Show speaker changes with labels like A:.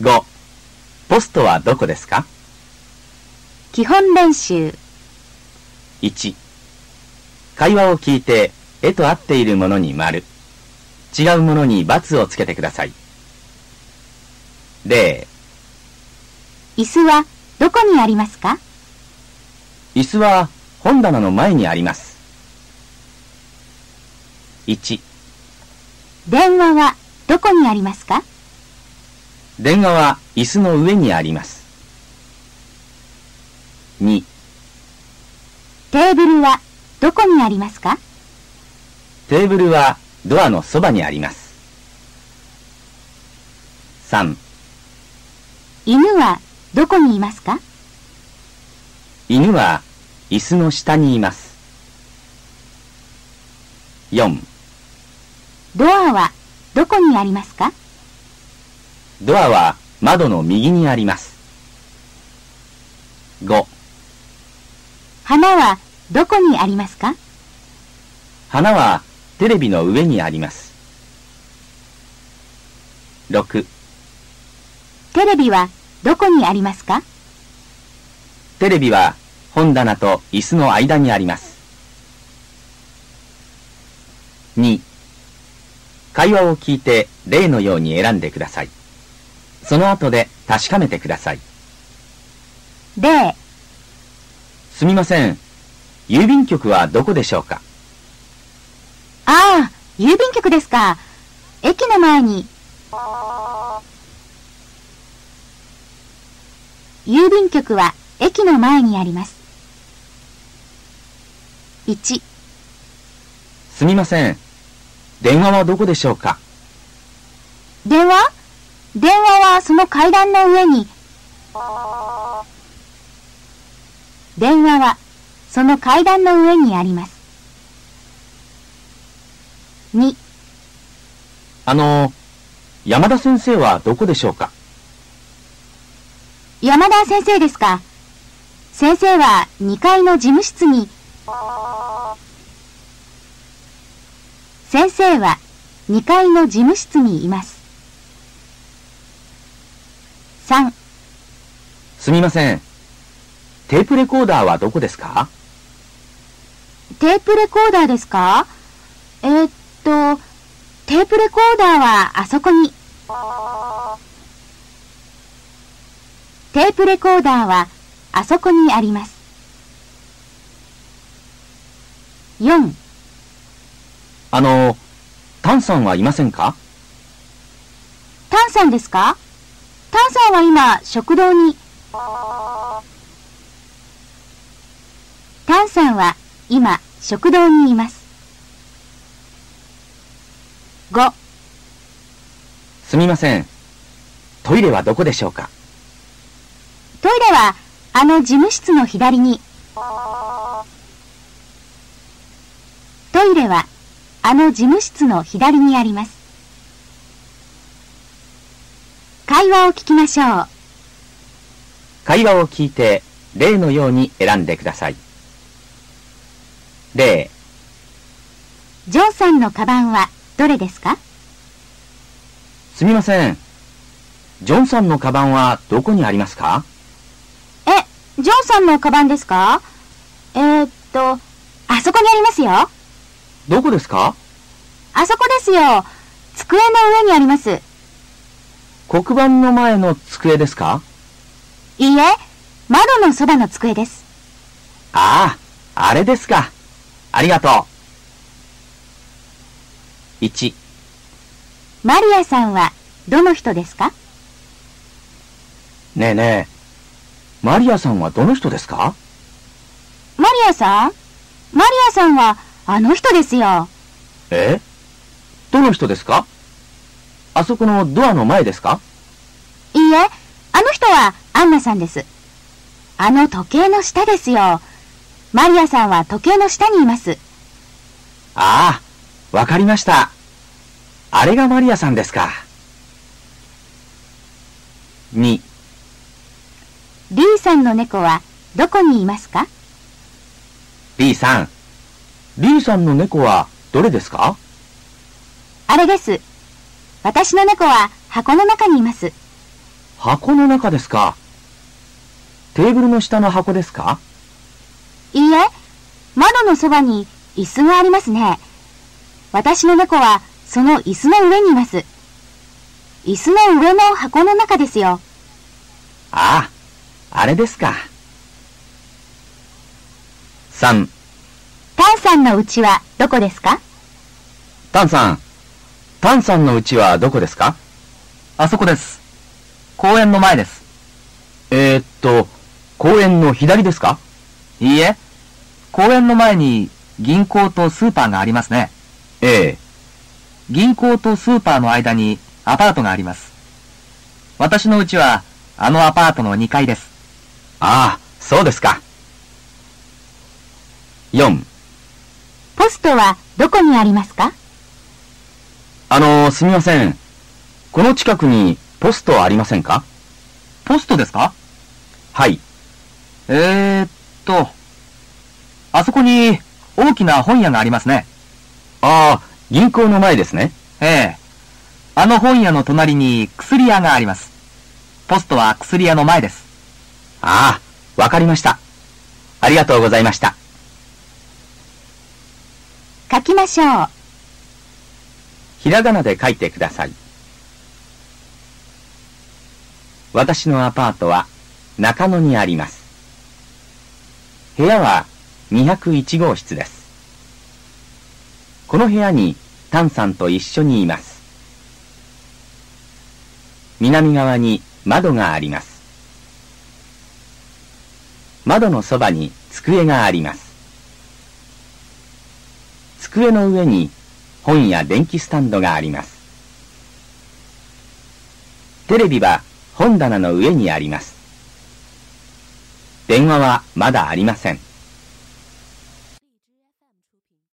A: 5ポストはどこですか？
B: 基本練習。
A: 1会話を聞いて絵と合っているものに丸。違うものに×をつけてください。0
B: 椅子はどこにありますか？
A: 椅子は本棚の前にあります。1
B: 電話はどこにありますか？
A: 電話は椅子の上にあります。2
B: テーブルはどこにありますか？
A: テーブルはドアのそばにあります。3
B: 犬はどこにいますか？
A: 犬は椅子の下にいます。4
B: ドアはどこにありますか？
A: ドアは窓の右にあります。5
B: 花はどこにありますか？
A: 花はテレビの上にあります。6
B: テレビはどこにありますか？
A: テレビは本棚と椅子の間にあります。2会話を聞いて例のように選んでくださいその後で確かめてください。
B: 0
A: すみません。郵便局はどこでしょうか？
B: ああ、郵便局ですか。駅の前に。郵便局は駅の前にあります。1、
A: すみません。電話はどこでしょうか？
B: 電話？電話はその階段の上に。電話はその階段の上にあります。2、
A: あの山田先生はどこでしょうか？
B: 山田先生ですか。先生は2階の事務室に。先生は2階の事務室にいます。3、
A: すみません。テープレコーダーはどこですか？
B: テープレコーダーですか？えーっと、テープレコーダーはあそこに。テープレコーダーはあそこにあります。4、
A: あのタンさんはいませんか？
B: タンさんですか？さんは今、食堂に。タンさんは今、食堂にいます。5、
A: すみませんトイレはどこでしょうか？
B: トイレはあの事務室の左に。トイレはあの事務室の左にあります。会話を聞きましょう。
A: 会話を聞いて例のように選んでください例
B: ジョンさんのカバンはどれですか？
A: すみませんジョンさんのカバンはどこにありますか？
B: え、ジョンさんのカバンですか？えー、っと、あそこにありますよ。
A: どこですか？
B: あそこですよ。机の上にあります。
A: 黒板の前の机ですか？
B: いいえ、窓のそばの机です。
A: あああれですか。ありがとう。1
B: マリアさんはどの人ですか？
A: ねえねえマリアさんはどの人ですか？
B: マリアさん？マリアさんはあの人ですよ。
A: え？どの人ですか？あそこのドアの前ですか？
B: いいえ、あの人はアンナさんです。あの時計の下ですよ。マリアさんは時計の下にいます。
A: ああ、わかりました。あれがマリアさんですか。2、
B: B さんの猫はどこにいますか
A: ？B さん。B さんの猫はどれですか？
B: あれです。私の猫は箱の中にいます。
A: 箱の中ですか？テーブルの下の箱ですか？
B: いいえ、窓のそばに椅子がありますね。私の猫はその椅子の上にいます。椅子の上の箱の中ですよ。
A: ああ、あれですか。3、
B: タンさんの家はどこですか？
A: タンさん、タンさんの家はどこですか？
C: あそこです。公園の前です。
A: えー、っと、公園の左ですか？
C: いいえ、公園の前に銀行とスーパーがありますね。
A: ええ。
C: 銀行とスーパーの間にアパートがあります。私の家はあのアパートの2階です。
A: ああ、そうですか。4、
B: ポストはどこにありますか？
A: あの、すみません。この近くにポストありませんか？
C: ポストですか？
A: はい。
C: えーっと、あそこに大きな本屋がありますね。
A: ああ、銀行の前ですね。
C: ええ。あの本屋の隣に薬屋があります。ポストは薬屋の前です。
A: ああ、わかりました。ありがとうございました。
B: 書きましょう。
A: ひらがなで書いてください。私のアパートは中野にあります。部屋は201号室です。この部屋にタンさんと一緒にいます。南側に窓があります。窓のそばに机があります。机の上に本や電気スタンドがあります。テレビは本棚の上にあります。電話はまだありません。